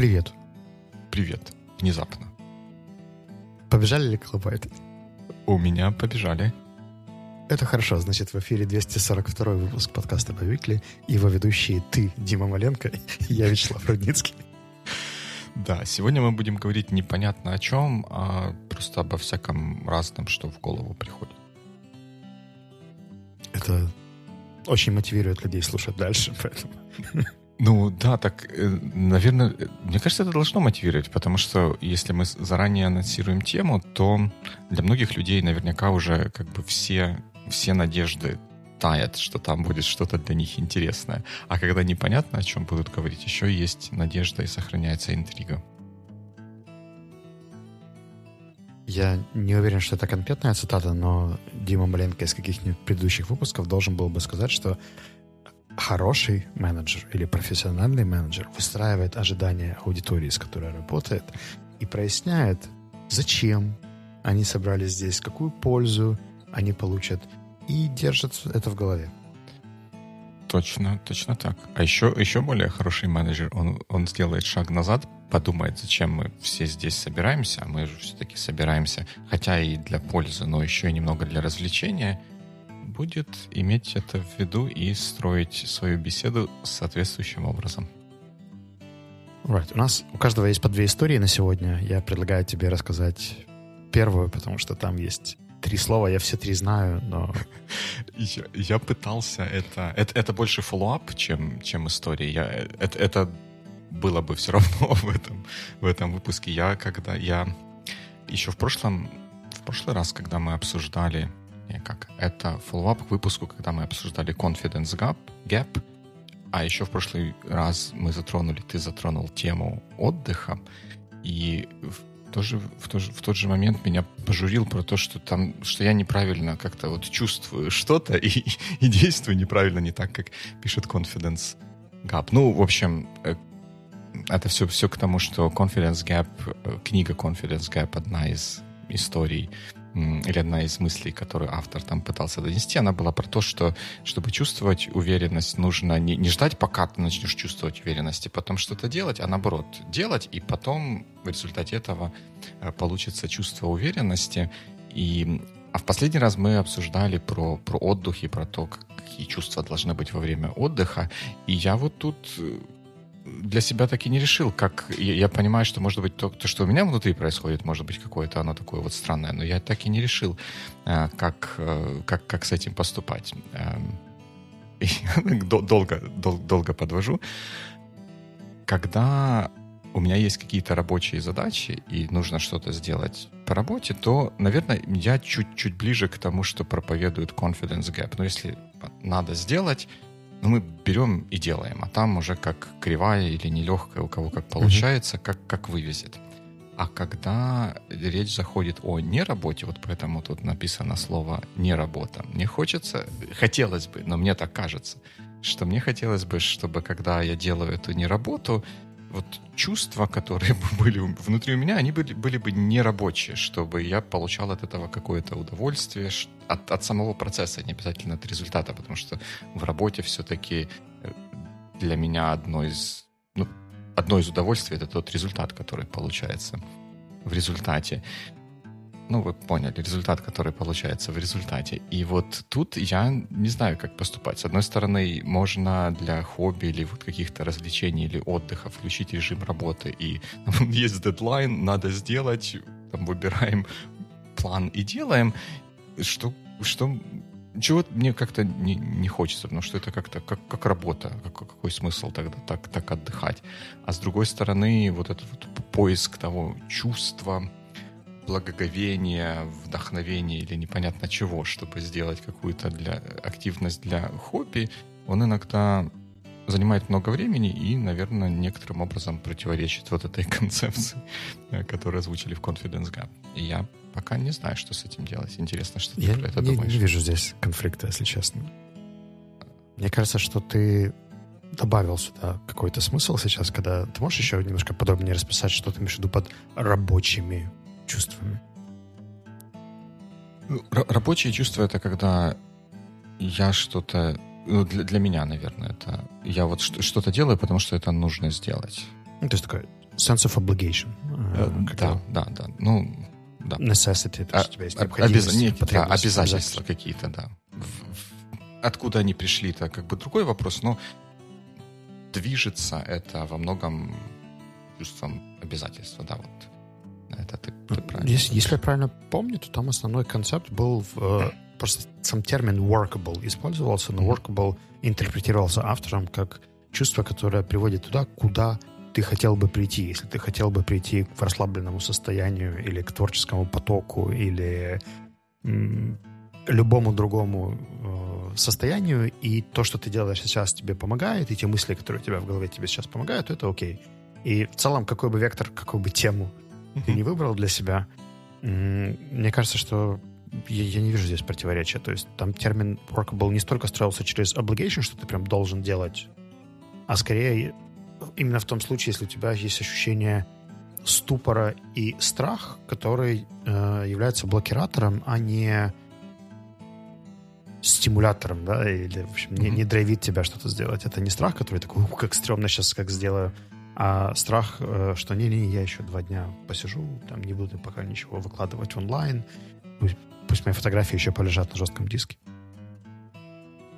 Привет. Привет. Внезапно. Побежали ли колобайты? У меня побежали. Это хорошо. Значит, в эфире 242 выпуск подкаста «Повикли». И его ведущие ты, Дима Маленко, и я, Вячеслав Рудницкий. Да, сегодня мы будем говорить непонятно о чем, а просто обо всяком разном, что в голову приходит. Это очень мотивирует людей слушать дальше, поэтому... Ну да, так, э, наверное, мне кажется, это должно мотивировать, потому что если мы заранее анонсируем тему, то для многих людей наверняка уже как бы все, все надежды тает, что там будет что-то для них интересное. А когда непонятно, о чем будут говорить, еще есть надежда и сохраняется интрига. Я не уверен, что это конкретная цитата, но Дима Маленко из каких-нибудь предыдущих выпусков должен был бы сказать, что хороший менеджер или профессиональный менеджер выстраивает ожидания аудитории, с которой работает, и проясняет, зачем они собрались здесь, какую пользу они получат, и держит это в голове. Точно, точно так. А еще, еще более хороший менеджер, он, он сделает шаг назад, подумает, зачем мы все здесь собираемся, а мы же все-таки собираемся, хотя и для пользы, но еще и немного для развлечения, будет иметь это в виду и строить свою беседу соответствующим образом. Right. У нас у каждого есть по две истории на сегодня. Я предлагаю тебе рассказать первую, потому что там есть три слова, я все три знаю, но... Я, я пытался это... Это, это больше follow-up, чем, чем история. Я, это, это было бы все равно в этом, в этом выпуске. Я когда... Я еще в прошлом... В прошлый раз, когда мы обсуждали как это follow-up к выпуску, когда мы обсуждали confidence gap, gap, а еще в прошлый раз мы затронули, ты затронул тему отдыха, и в, тоже, в, тот же, в тот же момент меня пожурил про то, что там, что я неправильно как-то вот чувствую что-то и, и действую неправильно, не так, как пишет confidence gap. Ну, в общем, э, это все, все к тому, что Confidence Gap, э, книга Confidence Gap одна из историй или одна из мыслей, которую автор там пытался донести, она была про то, что чтобы чувствовать уверенность, нужно не, не ждать, пока ты начнешь чувствовать уверенность, и потом что-то делать, а наоборот, делать, и потом в результате этого э, получится чувство уверенности. И, а в последний раз мы обсуждали про, про отдых и про то, какие чувства должны быть во время отдыха. И я вот тут э, для себя так и не решил, как я, я понимаю, что может быть то, то, что у меня внутри происходит, может быть какое-то оно такое вот странное, но я так и не решил, э, как, э, как, как с этим поступать. Эм, долго, дол, долго подвожу. Когда у меня есть какие-то рабочие задачи и нужно что-то сделать по работе, то, наверное, я чуть-чуть ближе к тому, что проповедует confidence gap. Но если надо сделать, ну, мы берем и делаем, а там уже как кривая или нелегкая, у кого как получается, mm-hmm. как, как вывезет. А когда речь заходит о неработе, вот поэтому тут написано слово «неработа», мне хочется, хотелось бы, но мне так кажется, что мне хотелось бы, чтобы когда я делаю эту неработу, вот чувства, которые были внутри у меня, они были, были бы нерабочие, чтобы я получал от этого какое-то удовольствие от, от самого процесса, не обязательно от результата, потому что в работе все-таки э, для меня одно из, ну, одно из удовольствий это тот результат, который получается в результате ну, вы поняли, результат, который получается в результате. И вот тут я не знаю, как поступать. С одной стороны, можно для хобби или вот каких-то развлечений или отдыха включить режим работы, и есть дедлайн, надо сделать, там, выбираем план и делаем, что, что чего мне как-то не, не хочется, потому что это как-то как, как работа, как, какой смысл тогда так, так отдыхать. А с другой стороны, вот этот вот поиск того чувства, благоговения, вдохновения или непонятно чего, чтобы сделать какую-то для, активность для хобби, он иногда занимает много времени и, наверное, некоторым образом противоречит вот этой концепции, которую озвучили в Confidence Gap. И я пока не знаю, что с этим делать. Интересно, что ты я про это не, думаешь. Я не вижу здесь конфликта, если честно. Мне кажется, что ты добавил сюда какой-то смысл сейчас, когда ты можешь еще немножко подробнее расписать, что ты имеешь в виду под рабочими чувствами? Ну, рабочие чувства это когда я что-то ну, для, для меня, наверное, это я вот что-то делаю, потому что это нужно сделать. Ну, то есть такое sense of obligation. Э, да, да, да. Ну, да. Necessity, то есть а, у тебя есть необходимость, обяз... Нет, да, обязательства какие-то, да. Откуда они пришли, это как бы другой вопрос, но движется это во многом чувством обязательства, да, вот. Это ты, ты правильно. Если, если я правильно помню, то там основной концепт был в, э, просто сам термин workable использовался, но workable интерпретировался автором как чувство, которое приводит туда, куда ты хотел бы прийти. Если ты хотел бы прийти к расслабленному состоянию или к творческому потоку или м, любому другому э, состоянию, и то, что ты делаешь сейчас, тебе помогает, и те мысли, которые у тебя в голове тебе сейчас помогают, то это окей. И в целом, какой бы вектор, какую бы тему ты не выбрал для себя, мне кажется, что я, я не вижу здесь противоречия. То есть там термин workable не столько строился через obligation, что ты прям должен делать, а скорее именно в том случае, если у тебя есть ощущение ступора и страх, который э, является блокиратором, а не стимулятором, да, или, в общем, mm-hmm. не, не драйвит тебя что-то сделать. Это не страх, который такой, как стрёмно сейчас, как сделаю, а страх, э, что не-не, я еще два дня посижу, там не буду пока ничего выкладывать онлайн, пусть, пусть мои фотографии еще полежат на жестком диске.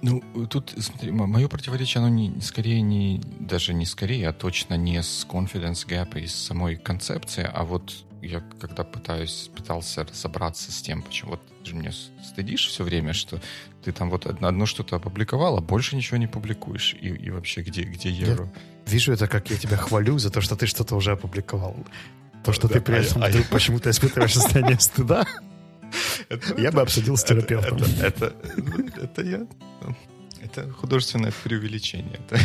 Ну, тут, смотри, мое противоречие, оно не, скорее не, даже не скорее, а точно не с confidence gap и с самой концепции, а вот я когда пытаюсь, пытался разобраться с тем, почему вот ты же меня стыдишь все время, что ты там вот одно, одно что-то опубликовал, а больше ничего не публикуешь. И, и вообще, где, где Евро? Я вижу это, как я тебя хвалю за то, что ты что-то уже опубликовал. То, что да, ты при а этом а вдруг почему-то испытываешь состояние стыда, я бы обсудил с терапевтом. Это я... Это художественное преувеличение. Это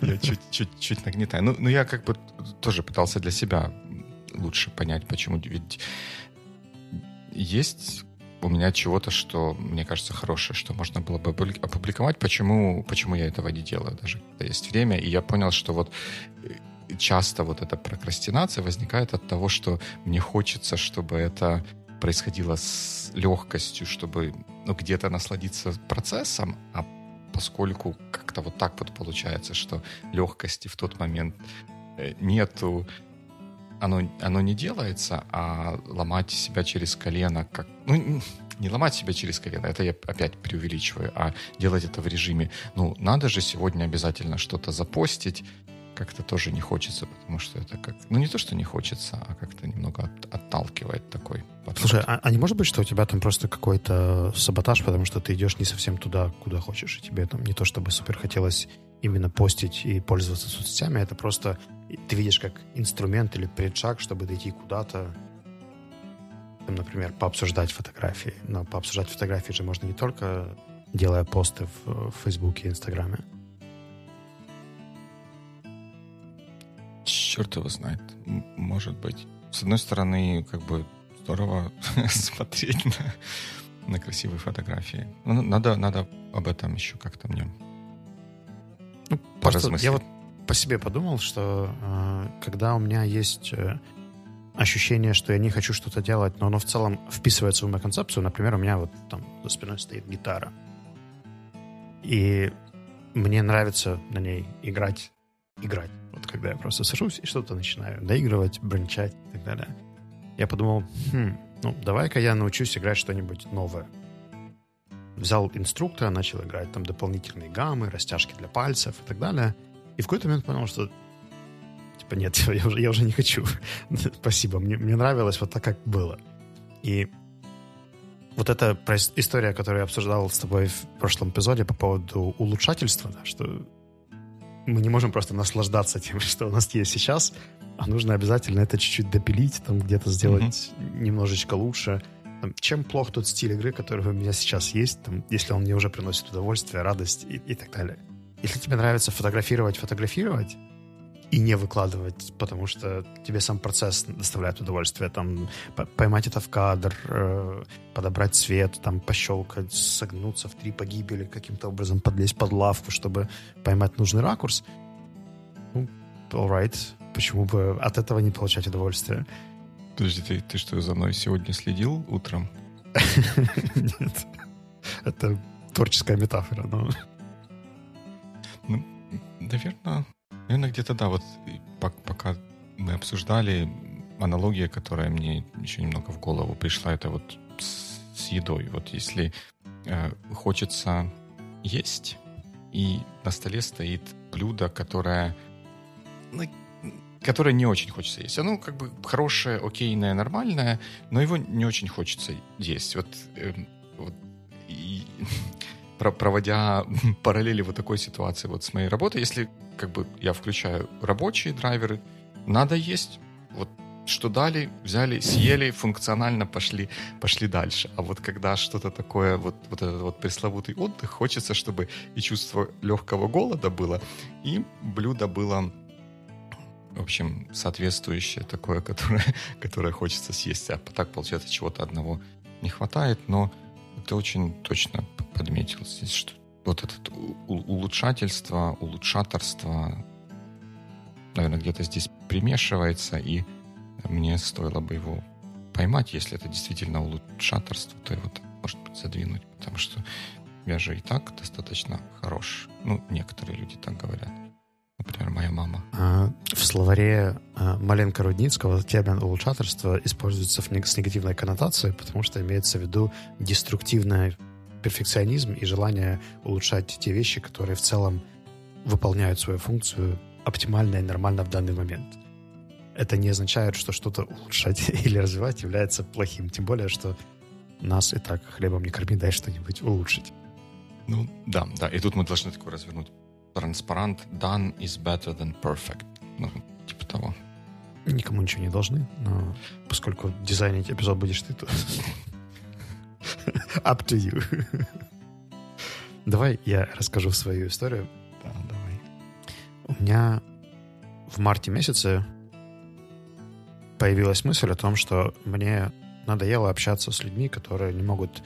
я чуть-чуть нагнетаю. Ну, ну, я как бы тоже пытался для себя лучше понять, почему. Ведь есть у меня чего-то, что мне кажется хорошее, что можно было бы опубликовать. Почему, почему я этого не делаю даже, когда есть время. И я понял, что вот э, часто вот эта прокрастинация возникает от того, что мне хочется, чтобы это происходило с легкостью, чтобы ну, где-то насладиться процессом, а поскольку как-то вот так вот получается, что легкости в тот момент э, нету, оно, оно не делается, а ломать себя через колено, как, ну, не ломать себя через колено, это я опять преувеличиваю, а делать это в режиме, ну, надо же сегодня обязательно что-то запостить, как-то тоже не хочется, потому что это как... Ну, не то, что не хочется, а как-то немного от, отталкивает такой подход. Слушай, а, а не может быть, что у тебя там просто какой-то саботаж, потому что ты идешь не совсем туда, куда хочешь, и тебе там не то, чтобы супер хотелось именно постить и пользоваться соцсетями, это просто ты видишь как инструмент или предшаг, чтобы дойти куда-то, там, например, пообсуждать фотографии. Но пообсуждать фотографии же можно не только делая посты в, в Фейсбуке и Инстаграме. Черт его знает. Может быть. С одной стороны, как бы здорово смотреть на, на красивые фотографии. Ну, надо, надо об этом еще как-то мне ну, поразмыслить. Я вот по себе подумал, что э, когда у меня есть э, ощущение, что я не хочу что-то делать, но оно в целом вписывается в мою концепцию, например, у меня вот там за спиной стоит гитара, и мне нравится на ней играть, играть. Вот когда я просто сажусь и что-то начинаю доигрывать, брончать и так далее. Я подумал, хм, ну, давай-ка я научусь играть что-нибудь новое. Взял инструктора, начал играть там дополнительные гаммы, растяжки для пальцев и так далее — и в какой-то момент понял, что типа нет, я уже, я уже не хочу. Спасибо, мне, мне нравилось вот так, как было. И вот эта история, которую я обсуждал с тобой в прошлом эпизоде по поводу улучшательства, да, что мы не можем просто наслаждаться тем, что у нас есть сейчас, а нужно обязательно это чуть-чуть допилить, там где-то сделать mm-hmm. немножечко лучше. Там, чем плох тот стиль игры, который у меня сейчас есть, там, если он мне уже приносит удовольствие, радость и, и так далее. Если тебе нравится фотографировать, фотографировать и не выкладывать, потому что тебе сам процесс доставляет удовольствие, там, поймать это в кадр, э, подобрать цвет, там, пощелкать, согнуться в три погибели, каким-то образом подлезть под лавку, чтобы поймать нужный ракурс, ну, alright, почему бы от этого не получать удовольствие? Подожди, ты, ты что, за мной сегодня следил утром? Нет. Это творческая метафора, но... Ну, наверное, наверное, где-то да, вот пока мы обсуждали аналогия, которая мне еще немного в голову пришла, это вот с, едой. Вот если э, хочется есть, и на столе стоит блюдо, которое, ну, которое не очень хочется есть. Оно как бы хорошее, окейное, нормальное, но его не очень хочется есть. Вот, э, вот и, проводя параллели вот такой ситуации вот с моей работой, если как бы я включаю рабочие драйверы, надо есть, вот что дали, взяли, съели, функционально пошли, пошли дальше. А вот когда что-то такое, вот, вот этот вот пресловутый отдых, хочется, чтобы и чувство легкого голода было, и блюдо было, в общем, соответствующее такое, которое, которое хочется съесть. А так, получается, чего-то одного не хватает, но ты очень точно подметил здесь, что вот это улучшательство, улучшаторство, наверное, где-то здесь примешивается, и мне стоило бы его поймать, если это действительно улучшаторство, то его, может быть, задвинуть, потому что я же и так достаточно хорош. Ну, некоторые люди так говорят. Например, моя мама. А, в словаре а, Маленко-Рудницкого термин улучшаторство используется с негативной коннотацией, потому что имеется в виду деструктивный перфекционизм и желание улучшать те вещи, которые в целом выполняют свою функцию оптимально и нормально в данный момент это не означает, что что-то улучшать или развивать является плохим. Тем более, что нас и так хлебом не корми, дай что-нибудь улучшить. Ну, да, да. И тут мы должны такой развернуть транспарант done is better than perfect. Ну, типа того. Никому ничего не должны, но поскольку дизайнить эпизод будешь ты, то up to you. давай я расскажу свою историю. Да, давай. У меня в марте месяце появилась мысль о том, что мне надоело общаться с людьми, которые не могут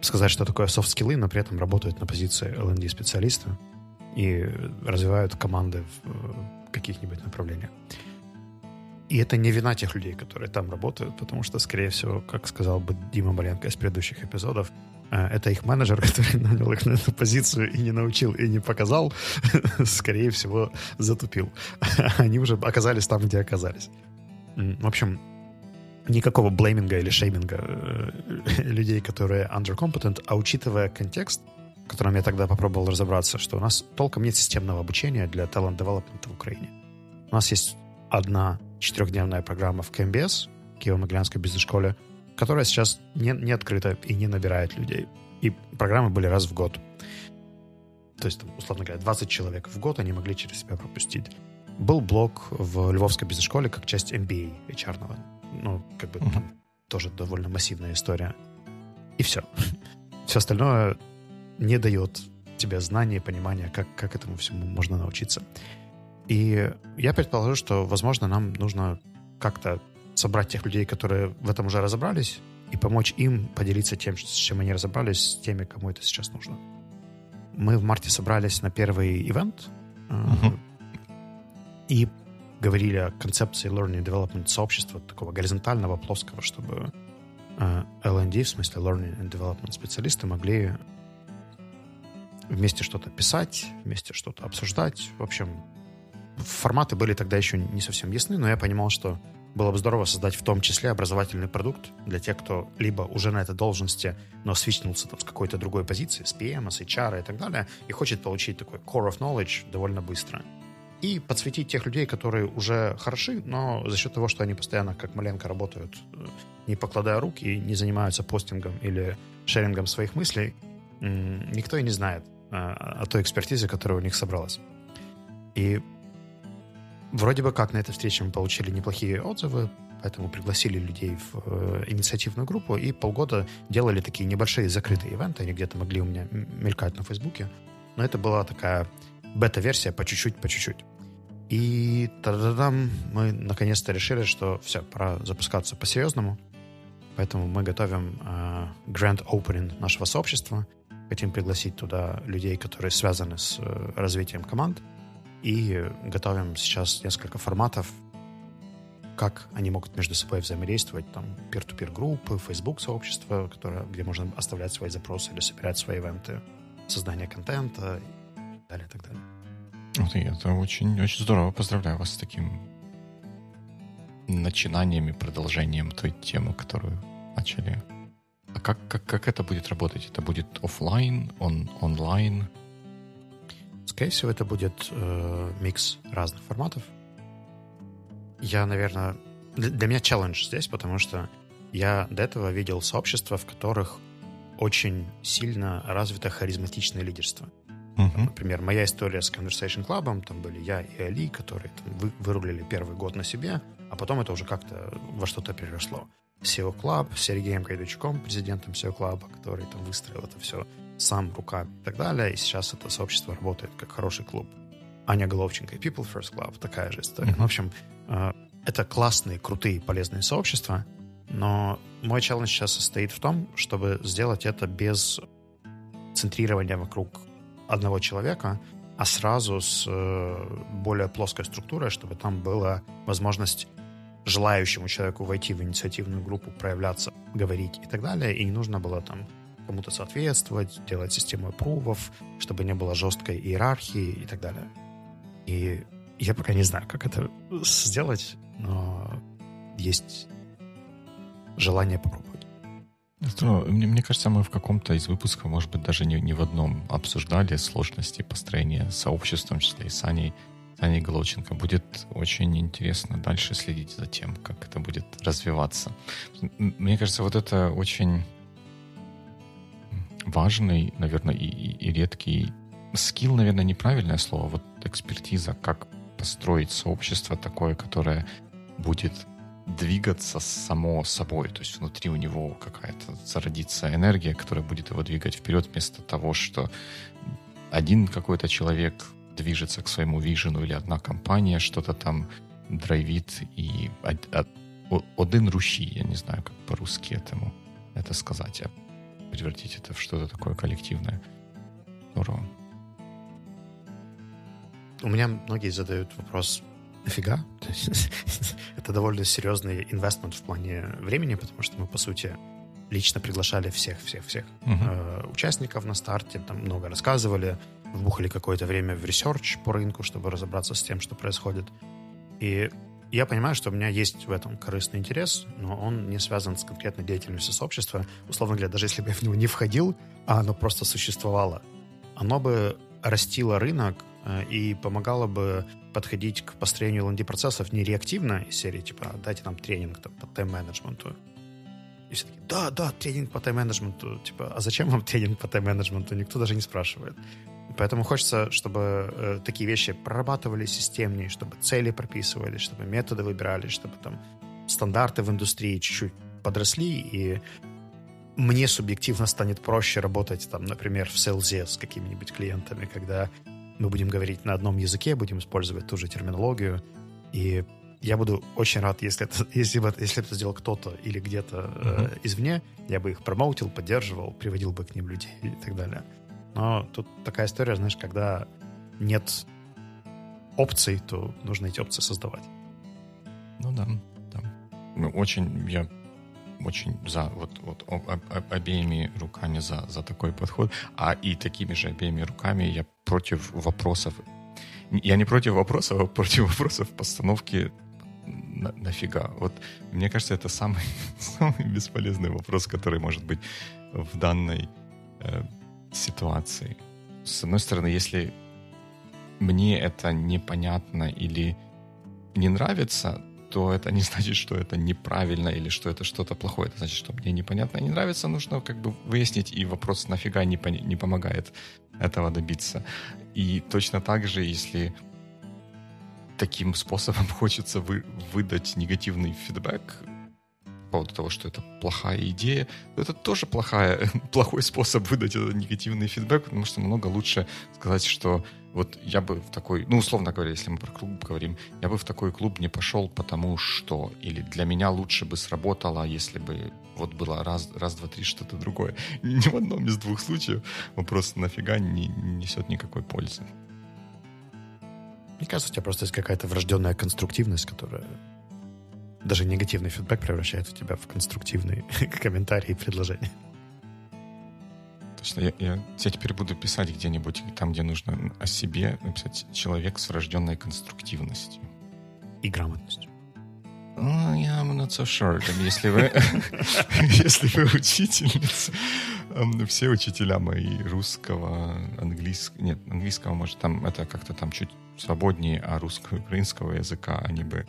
сказать, что такое софт-скиллы, но при этом работают на позиции L&D специалиста и развивают команды в э, каких-нибудь направлениях. И это не вина тех людей, которые там работают, потому что, скорее всего, как сказал бы Дима Маленко из предыдущих эпизодов, э, это их менеджер, который нанял их на эту позицию и не научил, и не показал, скорее всего, затупил. Они уже оказались там, где оказались. В общем, никакого блейминга или шейминга э, людей, которые undercompetent, а учитывая контекст, в котором я тогда попробовал разобраться, что у нас толком нет системного обучения для талант-девелопмента в Украине. У нас есть одна четырехдневная программа в КМБС, Киево-Могилянской бизнес-школе, которая сейчас не, не открыта и не набирает людей. И программы были раз в год. То есть, там, условно говоря, 20 человек в год они могли через себя пропустить. Был блок в Львовской бизнес-школе как часть MBA HR. -го. Ну, как бы uh-huh. там тоже довольно массивная история. И все. Все остальное не дает тебе знания, понимания, как, как этому всему можно научиться. И я предположу, что, возможно, нам нужно как-то собрать тех людей, которые в этом уже разобрались, и помочь им поделиться тем, с чем они разобрались, с теми, кому это сейчас нужно. Мы в марте собрались на первый ивент uh-huh. и говорили о концепции learning development сообщества, такого горизонтального, плоского, чтобы э, L&D, в смысле learning and development специалисты могли вместе что-то писать, вместе что-то обсуждать. В общем, форматы были тогда еще не совсем ясны, но я понимал, что было бы здорово создать в том числе образовательный продукт для тех, кто либо уже на этой должности, но свичнулся там с какой-то другой позиции, с PM, с HR и так далее, и хочет получить такой core of knowledge довольно быстро. И подсветить тех людей, которые уже хороши, но за счет того, что они постоянно, как Маленко, работают, э, не покладая рук и не занимаются постингом или шерингом своих мыслей, никто и не знает э, о той экспертизе, которая у них собралась. И Вроде бы как на этой встрече мы получили неплохие отзывы, поэтому пригласили людей в э, инициативную группу и полгода делали такие небольшие закрытые ивенты. Они где-то могли у меня мелькать на Фейсбуке. Но это была такая бета-версия по чуть-чуть, по чуть-чуть. И тогда мы наконец-то решили, что все, пора запускаться по-серьезному. Поэтому мы готовим э, grand opening нашего сообщества. Хотим пригласить туда людей, которые связаны с э, развитием команд. И готовим сейчас несколько форматов, как они могут между собой взаимодействовать, там, peer-to-peer группы, Facebook сообщества, которое, где можно оставлять свои запросы или собирать свои ивенты, создание контента и так далее, и так далее. Вот и это очень, очень здорово. Поздравляю вас с таким начинанием и продолжением той темы, которую начали. А как, как, как это будет работать? Это будет офлайн, он, онлайн? Скорее всего, это будет э, микс разных форматов. Я, наверное... Для меня челлендж здесь, потому что я до этого видел сообщества, в которых очень сильно развито харизматичное лидерство. Uh-huh. Например, моя история с Conversation Club, там были я и Али, которые там, вы, вырулили первый год на себе, а потом это уже как-то во что-то переросло. SEO Club с Сергеем Гайдучком, президентом SEO Club, который там выстроил это все сам руками и так далее. И сейчас это сообщество работает как хороший клуб. Аня Головченко и People First Club, такая же история. Uh-huh. в общем, э, это классные, крутые, полезные сообщества, но мой челлендж сейчас состоит в том, чтобы сделать это без центрирования вокруг одного человека, а сразу с э, более плоской структурой, чтобы там была возможность желающему человеку войти в инициативную группу, проявляться, говорить и так далее, и не нужно было там кому-то соответствовать, делать систему аппрувов, чтобы не было жесткой иерархии и так далее. И я пока не знаю, как это сделать, но есть желание попробовать. Здорово. Мне, мне кажется, мы в каком-то из выпусков, может быть, даже не, не в одном обсуждали сложности построения сообществ, в том числе и с Аней, Аней Головченко. Будет очень интересно дальше следить за тем, как это будет развиваться. Мне кажется, вот это очень важный, наверное, и, и, и редкий скилл, наверное, неправильное слово, вот экспертиза, как построить сообщество такое, которое будет двигаться само собой. То есть внутри у него какая-то зародится энергия, которая будет его двигать вперед вместо того, что один какой-то человек движется к своему вижену или одна компания что-то там драйвит и один руши, я не знаю, как по-русски этому это сказать, а превратить это в что-то такое коллективное. Здорово. У меня многие задают вопрос, нафига? это довольно серьезный investment в плане времени, потому что мы, по сути, лично приглашали всех-всех-всех uh-huh. э, участников на старте, там много рассказывали, вбухали какое-то время в research по рынку, чтобы разобраться с тем, что происходит. И я понимаю, что у меня есть в этом корыстный интерес, но он не связан с конкретной деятельностью сообщества. Условно говоря, даже если бы я в него не входил, а оно просто существовало, оно бы растило рынок э, и помогало бы подходить к построению LND-процессов не реактивно из серии, типа, дайте нам тренинг там, по тайм-менеджменту. И все таки да, да, тренинг по тайм-менеджменту. Типа, а зачем вам тренинг по тайм-менеджменту? Никто даже не спрашивает. Поэтому хочется, чтобы э, такие вещи прорабатывали системнее, чтобы цели прописывались, чтобы методы выбирались, чтобы там стандарты в индустрии чуть-чуть подросли, и мне субъективно станет проще работать, там, например, в селзе с какими-нибудь клиентами, когда мы будем говорить на одном языке, будем использовать ту же терминологию, и я буду очень рад, если это, если бы, если бы это сделал кто-то или где-то uh-huh. э, извне, я бы их промоутил, поддерживал, приводил бы к ним людей и так далее. Но тут такая история, знаешь, когда нет опций, то нужно эти опции создавать. Ну да, да. Ну, очень, я очень за, вот, вот об, об, обеими руками за, за такой подход, а и такими же обеими руками я против вопросов. Я не против вопросов, а против вопросов постановки на, нафига. Вот мне кажется, это самый, самый бесполезный вопрос, который может быть в данной э, ситуации. С одной стороны, если мне это непонятно или не нравится, то это не значит, что это неправильно или что это что-то плохое. Это значит, что мне непонятно и не нравится. Нужно как бы выяснить, и вопрос нафига не, пон- не помогает этого добиться. И точно так же, если таким способом хочется вы, выдать негативный фидбэк по поводу того, что это плохая идея, то это тоже плохая, плохой способ выдать этот негативный фидбэк, потому что много лучше сказать, что вот я бы в такой, ну, условно говоря, если мы про клуб говорим, я бы в такой клуб не пошел, потому что, или для меня лучше бы сработало, если бы вот было раз, раз два, три, что-то другое. Ни в одном из двух случаев вопрос нафига не несет никакой пользы. Мне кажется, у тебя просто есть какая-то врожденная конструктивность, которая даже негативный фидбэк превращает в тебя в конструктивный комментарий и предложение. То Точно, я, я, я теперь буду писать где-нибудь, там, где нужно о себе, написать «человек с врожденной конструктивностью». И грамотностью. I'm not so sure. Там, если вы, если вы учительница, все учителя мои русского, английского, нет, английского, может, там это как-то там чуть свободнее, а русского и украинского языка они бы,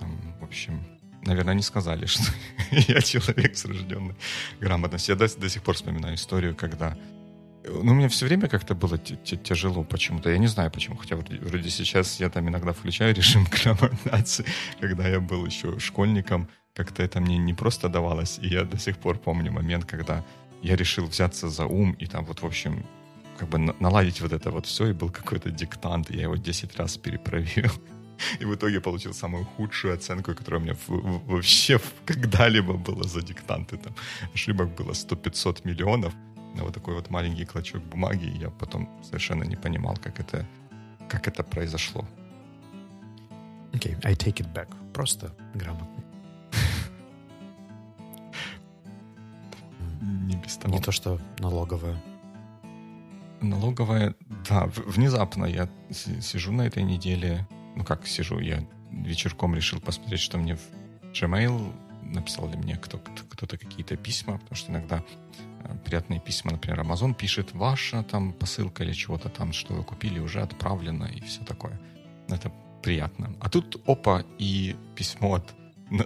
там, в общем, наверное, не сказали, что я человек с рожденной грамотностью. Я до, до сих пор вспоминаю историю, когда ну, мне все время как-то было тяжело почему-то. Я не знаю почему, хотя вроде, вроде сейчас я там иногда включаю режим грамотации, когда я был еще школьником, как-то это мне не просто давалось. И я до сих пор помню момент, когда я решил взяться за ум и там вот, в общем, как бы наладить вот это вот все, и был какой-то диктант, и я его 10 раз перепроверил. И в итоге получил самую худшую оценку, которая у меня вообще когда-либо была за диктанты. Там ошибок было 100-500 миллионов на вот такой вот маленький клочок бумаги, и я потом совершенно не понимал, как это, как это произошло. Окей, okay, I take it back. Просто грамотный. Не без того. Не то, что налоговая. Налоговая, да, внезапно я сижу на этой неделе, ну как сижу, я вечерком решил посмотреть, что мне в Gmail написал ли мне кто-то, кто-то какие-то письма, потому что иногда приятные письма, например, Amazon пишет, ваша там посылка или чего-то там, что вы купили, уже отправлено и все такое. Это приятно. А тут опа, и письмо от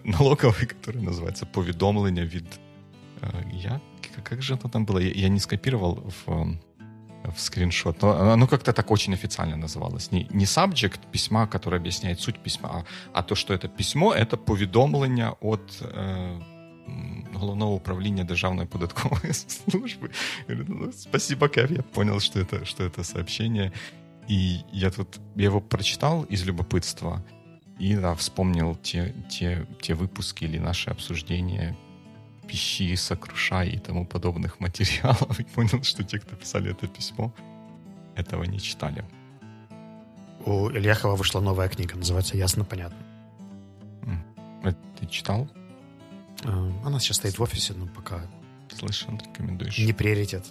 налоговой, которое называется «Поведомлення від...» э, Я? Как же оно там было? Я, не скопировал в в скриншот. Но оно как-то так очень официально называлось. Не, не subject письма, который объясняет суть письма, а, а то, что это письмо, это поведомлення от э, Головного управління Державної податкової службы. Ну, спасибо, Кев, я понял, что это, что это сообщение. И я тут, я его прочитал из любопытства и да, вспомнил те, те, те выпуски или наши обсуждения пищи, сокрушай и тому подобных материалов. И понял, что те, кто писали это письмо, этого не читали. У Ильяхова вышла новая книга, называется «Ясно, понятно». ты читал? А, она сейчас стоит в офисе, но пока... Слышал, рекомендуешь? Не приоритет.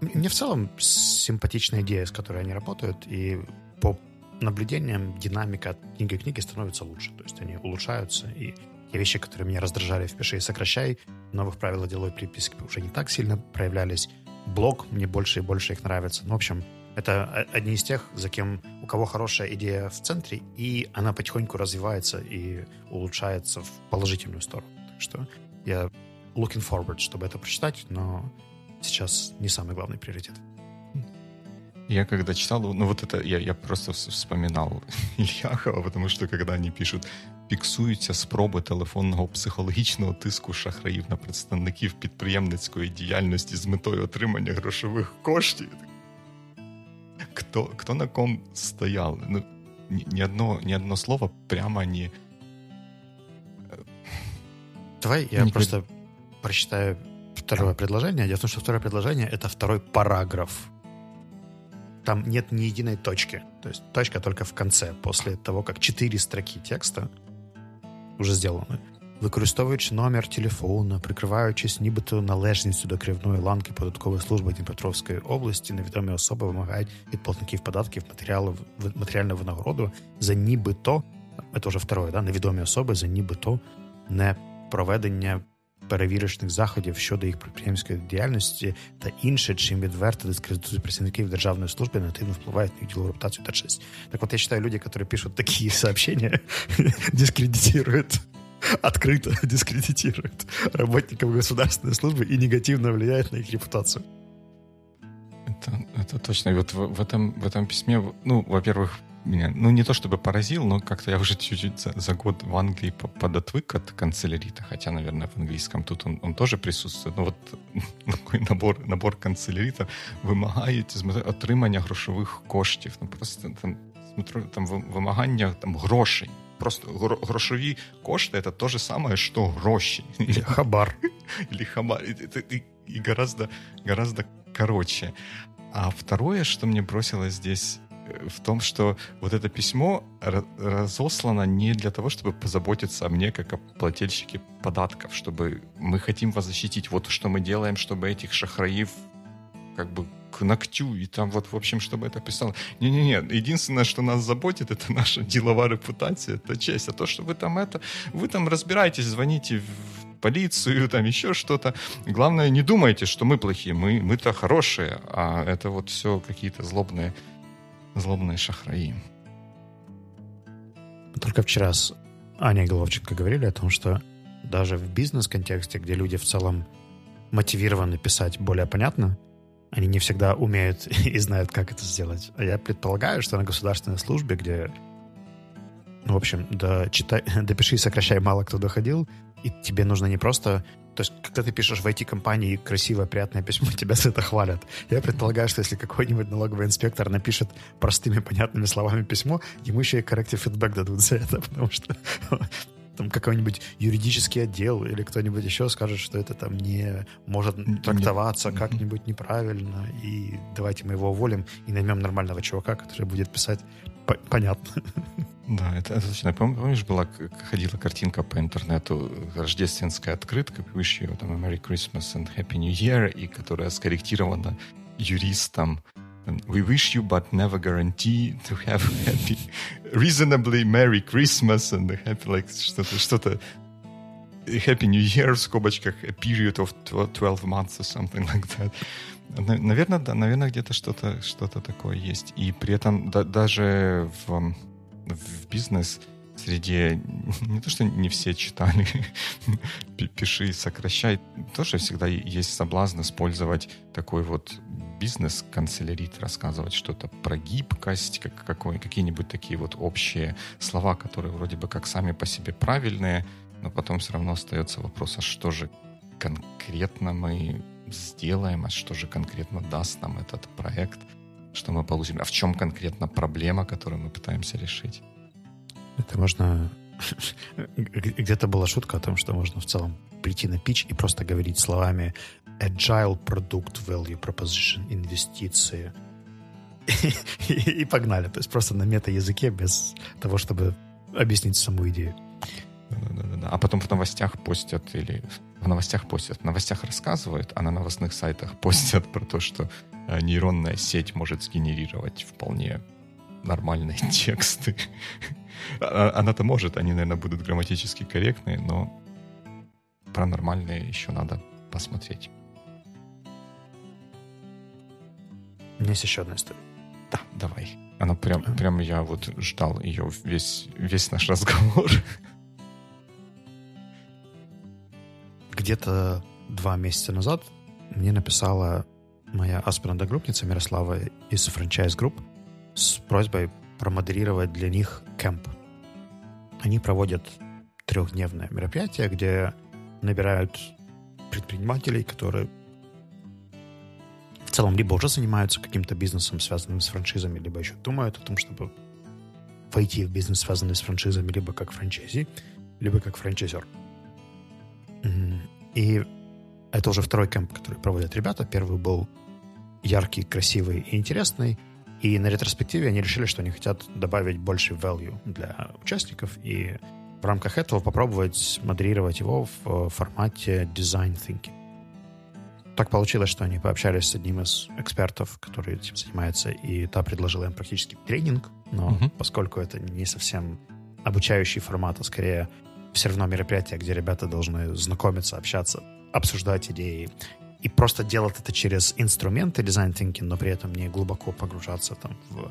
Мне в целом симпатичная идея, с которой они работают, и по наблюдениям динамика от книги к книге становится лучше. То есть они улучшаются, и те вещи, которые меня раздражали в «Пиши и сокращай», новых правил деловой приписки уже не так сильно проявлялись. Блог, мне больше и больше их нравится. Ну, в общем, это одни из тех, за кем у кого хорошая идея в центре, и она потихоньку развивается и улучшается в положительную сторону Так что я looking forward, чтобы это прочитать, но сейчас не самый главный приоритет. Я когда читал, ну вот это, я, я просто вспоминал Ильяхова, потому что когда они пишут фіксуються спроби телефонного психологічного тиску шахраїв на представників підприємницької діяльності з метою отримання грошових коштів. Кто, кто на ком стоял? Ну, ни, ни, одно, ни одно слово прямо не... Давай я не просто говорю... прочитаю второе предложение. Дело в том, что второе предложение — это второй параграф. Там нет ни единой точки. То есть точка только в конце, после того, как четыре строки текста вже зроблено. Використовуючи номер телефона, прикриваючись нібито належністю до керівної ланки податкової служби Дніпропетровської області, невідомі особи вимагають від платників податків матеріалу, матеріальну винагороду за нібито, це вже второе, да, невідомі особи за нібито не проведення перевірочних заходів щодо їх підприємської діяльності та інше, чим відверто дискредитують працівників державної служби, негативно впливають на їх ділову репутацію та честь. Так вот, я считаю, люди, которые пишут такие сообщения, дискредитируют открыто дискредитируют работников государственной службы и негативно влияет на их репутацию. Это, это точно. И вот в, в, этом, в этом письме, ну, во-первых, меня, ну, не то чтобы поразил, но как-то я уже чуть-чуть за, за год в Англии подотвык от канцелярита, хотя, наверное, в английском тут он, он тоже присутствует. Но вот такой набор, набор канцелярита вимагають отримання грошових коштів. Ну, просто там, смотрю, там вимагання там, грошей. Просто грошові кошти — это то же самое, что гроши. Или хабар. Или хабар. И, и гораздо, гораздо короче. А второе, что мне бросилось здесь в том, что вот это письмо разослано не для того, чтобы позаботиться о мне, как о плательщике податков, чтобы мы хотим вас защитить. Вот что мы делаем, чтобы этих шахраев как бы к ногтю, и там вот, в общем, чтобы это писал. Не-не-не, единственное, что нас заботит, это наша деловая репутация, это честь. А то, что вы там это, вы там разбираетесь, звоните в полицию, там еще что-то. Главное, не думайте, что мы плохие, мы, мы-то хорошие, а это вот все какие-то злобные, злобные шахраи. Только вчера с Аней Головченко говорили о том, что даже в бизнес-контексте, где люди в целом мотивированы писать более понятно, они не всегда умеют и знают, как это сделать. А я предполагаю, что на государственной службе, где, ну, в общем, до читай, допиши и сокращай мало кто доходил, и тебе нужно не просто... То есть, когда ты пишешь в IT-компании красивое, приятное письмо, тебя за это хвалят. Я предполагаю, что если какой-нибудь налоговый инспектор напишет простыми, понятными словами письмо, ему еще и корректив фидбэк дадут за это, потому что там какой-нибудь юридический отдел или кто-нибудь еще скажет, что это там не может трактоваться как-нибудь неправильно, и давайте мы его уволим и наймем нормального чувака, который будет писать понятно. Да, это, это точно. Помнишь, была, ходила картинка по интернету, рождественская открытка, you там Merry Christmas and Happy New Year, и которая скорректирована юристом We wish you but never guarantee to have happy, reasonably Merry Christmas and happy, like что-то, что-то Happy New Year в скобочках, a period of 12 months or something like that. Наверное, да, наверное, где-то что-то что такое есть. И при этом да, даже в, в бизнес среди не то, что не все читали, пиши, сокращай, тоже всегда есть соблазн использовать такой вот бизнес-канцелярит, рассказывать что-то про гибкость, как, какие-нибудь такие вот общие слова, которые вроде бы как сами по себе правильные, но потом все равно остается вопрос, а что же конкретно мы сделаем, а что же конкретно даст нам этот проект, что мы получим, а в чем конкретно проблема, которую мы пытаемся решить. Это можно... Где-то была шутка о том, что можно в целом прийти на пич и просто говорить словами agile product value proposition, инвестиции. И, погнали. То есть просто на мета-языке без того, чтобы объяснить саму идею. Да-да-да. А потом в новостях постят или в новостях постят, в новостях рассказывают, а на новостных сайтах постят про то, что э, нейронная сеть может сгенерировать вполне нормальные тексты. А, она-то может, они, наверное, будут грамматически корректные, но про нормальные еще надо посмотреть. У меня есть еще одна история. Да, давай. Она прям, прям я вот ждал ее весь, весь наш разговор. Где-то два месяца назад мне написала моя аспирантогруппница Мирослава из франчайз групп с просьбой промодерировать для них кемп. Они проводят трехдневное мероприятие, где набирают предпринимателей, которые в целом либо уже занимаются каким-то бизнесом, связанным с франшизами, либо еще думают о том, чтобы войти в бизнес, связанный с франшизами, либо как франчайзи, либо как франчайзер. И это уже второй кемп, который проводят ребята. Первый был яркий, красивый и интересный. И на ретроспективе они решили, что они хотят добавить больше value для участников и в рамках этого попробовать модерировать его в формате design thinking. Так получилось, что они пообщались с одним из экспертов, который этим занимается, и та предложила им практически тренинг, но uh-huh. поскольку это не совсем обучающий формат, а скорее все равно мероприятие, где ребята должны знакомиться, общаться, обсуждать идеи и просто делать это через инструменты design thinking, но при этом не глубоко погружаться там в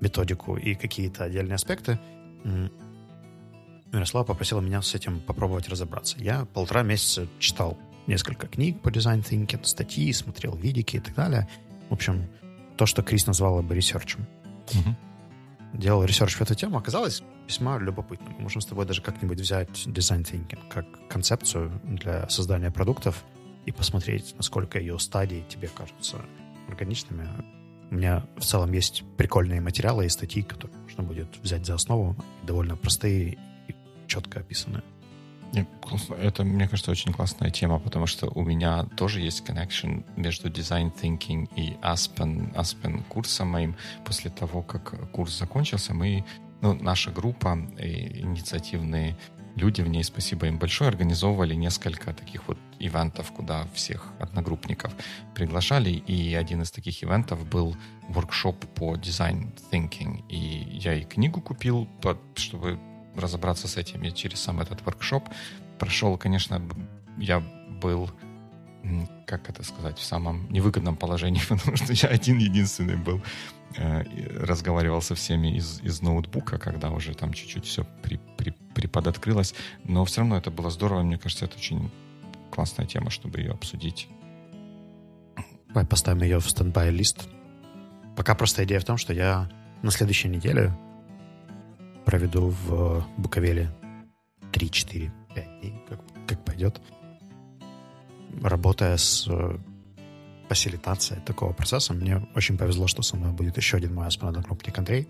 методику и какие-то отдельные аспекты. Мирослава попросила меня с этим попробовать разобраться. Я полтора месяца читал несколько книг по design thinking, статьи, смотрел видики и так далее. В общем, то, что Крис назвала бы ресерчем. Угу. Делал ресерч в эту тему, оказалось весьма любопытно. Мы можем с тобой даже как-нибудь взять design thinking как концепцию для создания продуктов и посмотреть, насколько ее стадии тебе кажутся органичными. У меня в целом есть прикольные материалы и статьи, которые можно будет взять за основу, довольно простые и четко описанные. Это, мне кажется, очень классная тема, потому что у меня тоже есть connection между design thinking и Aspen, Aspen курсом моим. После того, как курс закончился, мы, ну, наша группа, инициативные люди в ней, спасибо им большое, организовывали несколько таких вот ивентов, куда всех одногруппников приглашали, и один из таких ивентов был воркшоп по дизайн thinking, и я и книгу купил, чтобы разобраться с этим, и через сам этот воркшоп прошел, конечно, я был как это сказать, в самом невыгодном положении, потому что я один единственный был, э, разговаривал со всеми из, из ноутбука, когда уже там чуть-чуть все при, при, приподоткрылось. Но все равно это было здорово, мне кажется, это очень классная тема, чтобы ее обсудить. Давай поставим ее в стендбай-лист. Пока просто идея в том, что я на следующей неделе проведу в Буковеле 3, 4, 5 дней, как, как пойдет работая с э, фасилитацией такого процесса, мне очень повезло, что со мной будет еще один мой одногруппник Андрей.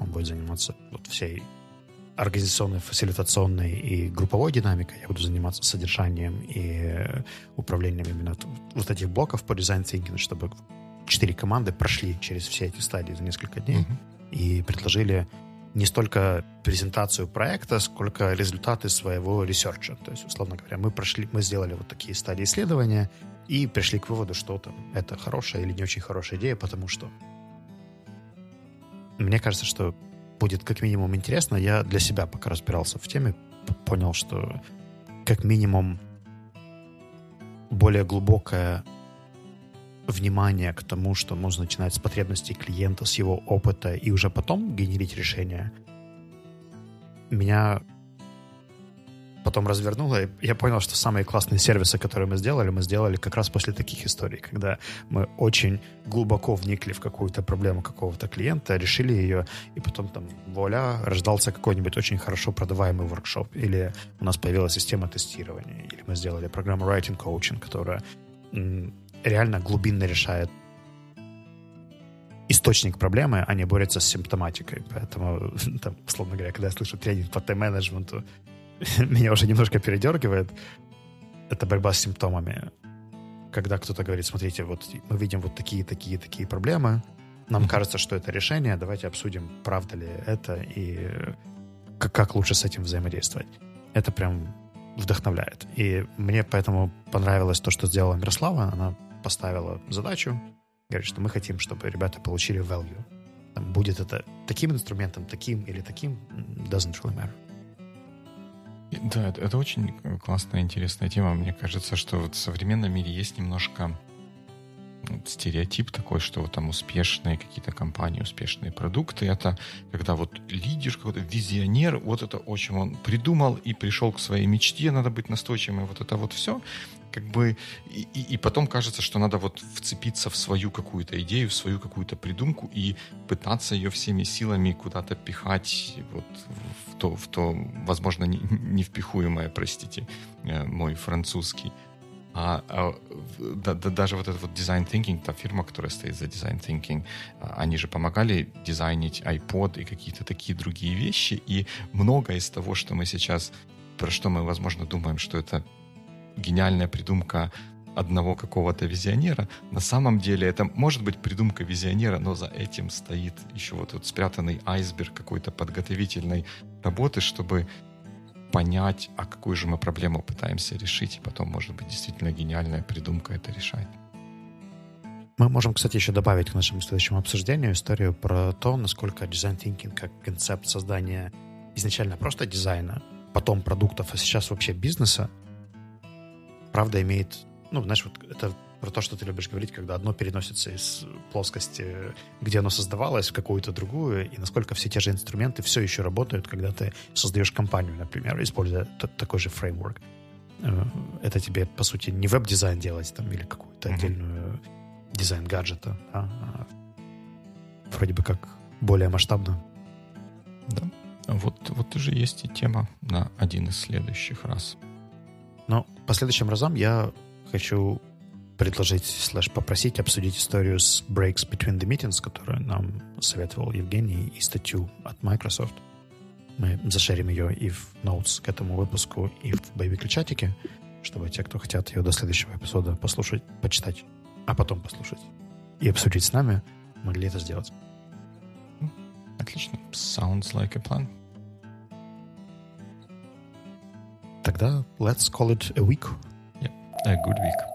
Он будет заниматься вот всей организационной, фасилитационной и групповой динамикой. Я буду заниматься содержанием и управлением именно вот этих блоков по design thinking, чтобы четыре команды прошли через все эти стадии за несколько дней mm-hmm. и предложили не столько презентацию проекта, сколько результаты своего ресерча. То есть, условно говоря, мы прошли, мы сделали вот такие стадии исследования и пришли к выводу, что там это хорошая или не очень хорошая идея, потому что мне кажется, что будет как минимум интересно. Я для себя пока разбирался в теме, понял, что как минимум более глубокая внимание к тому, что можно начинать с потребностей клиента, с его опыта, и уже потом генерить решение, меня потом развернуло, и я понял, что самые классные сервисы, которые мы сделали, мы сделали как раз после таких историй, когда мы очень глубоко вникли в какую-то проблему какого-то клиента, решили ее, и потом там, вуаля, рождался какой-нибудь очень хорошо продаваемый воркшоп, или у нас появилась система тестирования, или мы сделали программу Writing Coaching, которая реально глубинно решает источник проблемы, а не борется с симптоматикой. Поэтому, там, условно говоря, когда я слышу тренинг по тайм-менеджменту, меня уже немножко передергивает. Это борьба с симптомами. Когда кто-то говорит, смотрите, вот мы видим вот такие, такие, такие проблемы, нам кажется, что это решение, давайте обсудим, правда ли это и как, как лучше с этим взаимодействовать. Это прям вдохновляет. И мне поэтому понравилось то, что сделала Мирослава. Она поставила задачу, говорит, что мы хотим, чтобы ребята получили value. Там, будет это таким инструментом, таким или таким, doesn't really matter. Да, это очень классная, интересная тема. Мне кажется, что вот в современном мире есть немножко стереотип такой, что вот там успешные какие-то компании, успешные продукты, это когда вот лидер, какой-то визионер, вот это очень он придумал и пришел к своей мечте, надо быть настойчивым, и вот это вот все как бы и, и потом кажется, что надо вот вцепиться в свою какую-то идею, в свою какую-то придумку и пытаться ее всеми силами куда-то пихать вот в то, в то возможно, не, невпихуемое, простите, э, мой французский. А, а да, да, даже вот этот вот Design Thinking, та фирма, которая стоит за Design Thinking, а, они же помогали дизайнить iPod и какие-то такие другие вещи. И многое из того, что мы сейчас, про что мы, возможно, думаем, что это гениальная придумка одного какого-то визионера. На самом деле это может быть придумка визионера, но за этим стоит еще вот этот спрятанный айсберг какой-то подготовительной работы, чтобы понять, а какую же мы проблему пытаемся решить, и потом, может быть, действительно гениальная придумка это решает. Мы можем, кстати, еще добавить к нашему следующему обсуждению историю про то, насколько дизайн thinking как концепт создания изначально просто дизайна, потом продуктов, а сейчас вообще бизнеса, правда имеет, ну, знаешь, вот это про то, что ты любишь говорить, когда одно переносится из плоскости, где оно создавалось, в какую-то другую, и насколько все те же инструменты все еще работают, когда ты создаешь компанию, например, используя такой же фреймворк. Э, это тебе, по сути, не веб-дизайн делать там или какую-то mm-hmm. отдельную дизайн гаджета, а, а вроде бы как более масштабно. Да. Вот, вот уже есть и тема на один из следующих раз. Но по следующим разам я хочу предложить, слэш попросить обсудить историю с breaks between the meetings, которую нам советовал Евгений, и статью от Microsoft. Мы зашерим ее и в notes к этому выпуску, и в боевике чатике, чтобы те, кто хотят ее до следующего эпизода послушать, почитать, а потом послушать и обсудить с нами, могли это сделать. Отлично. Sounds like a plan. Тогда let's call it a week. Yep. A good week.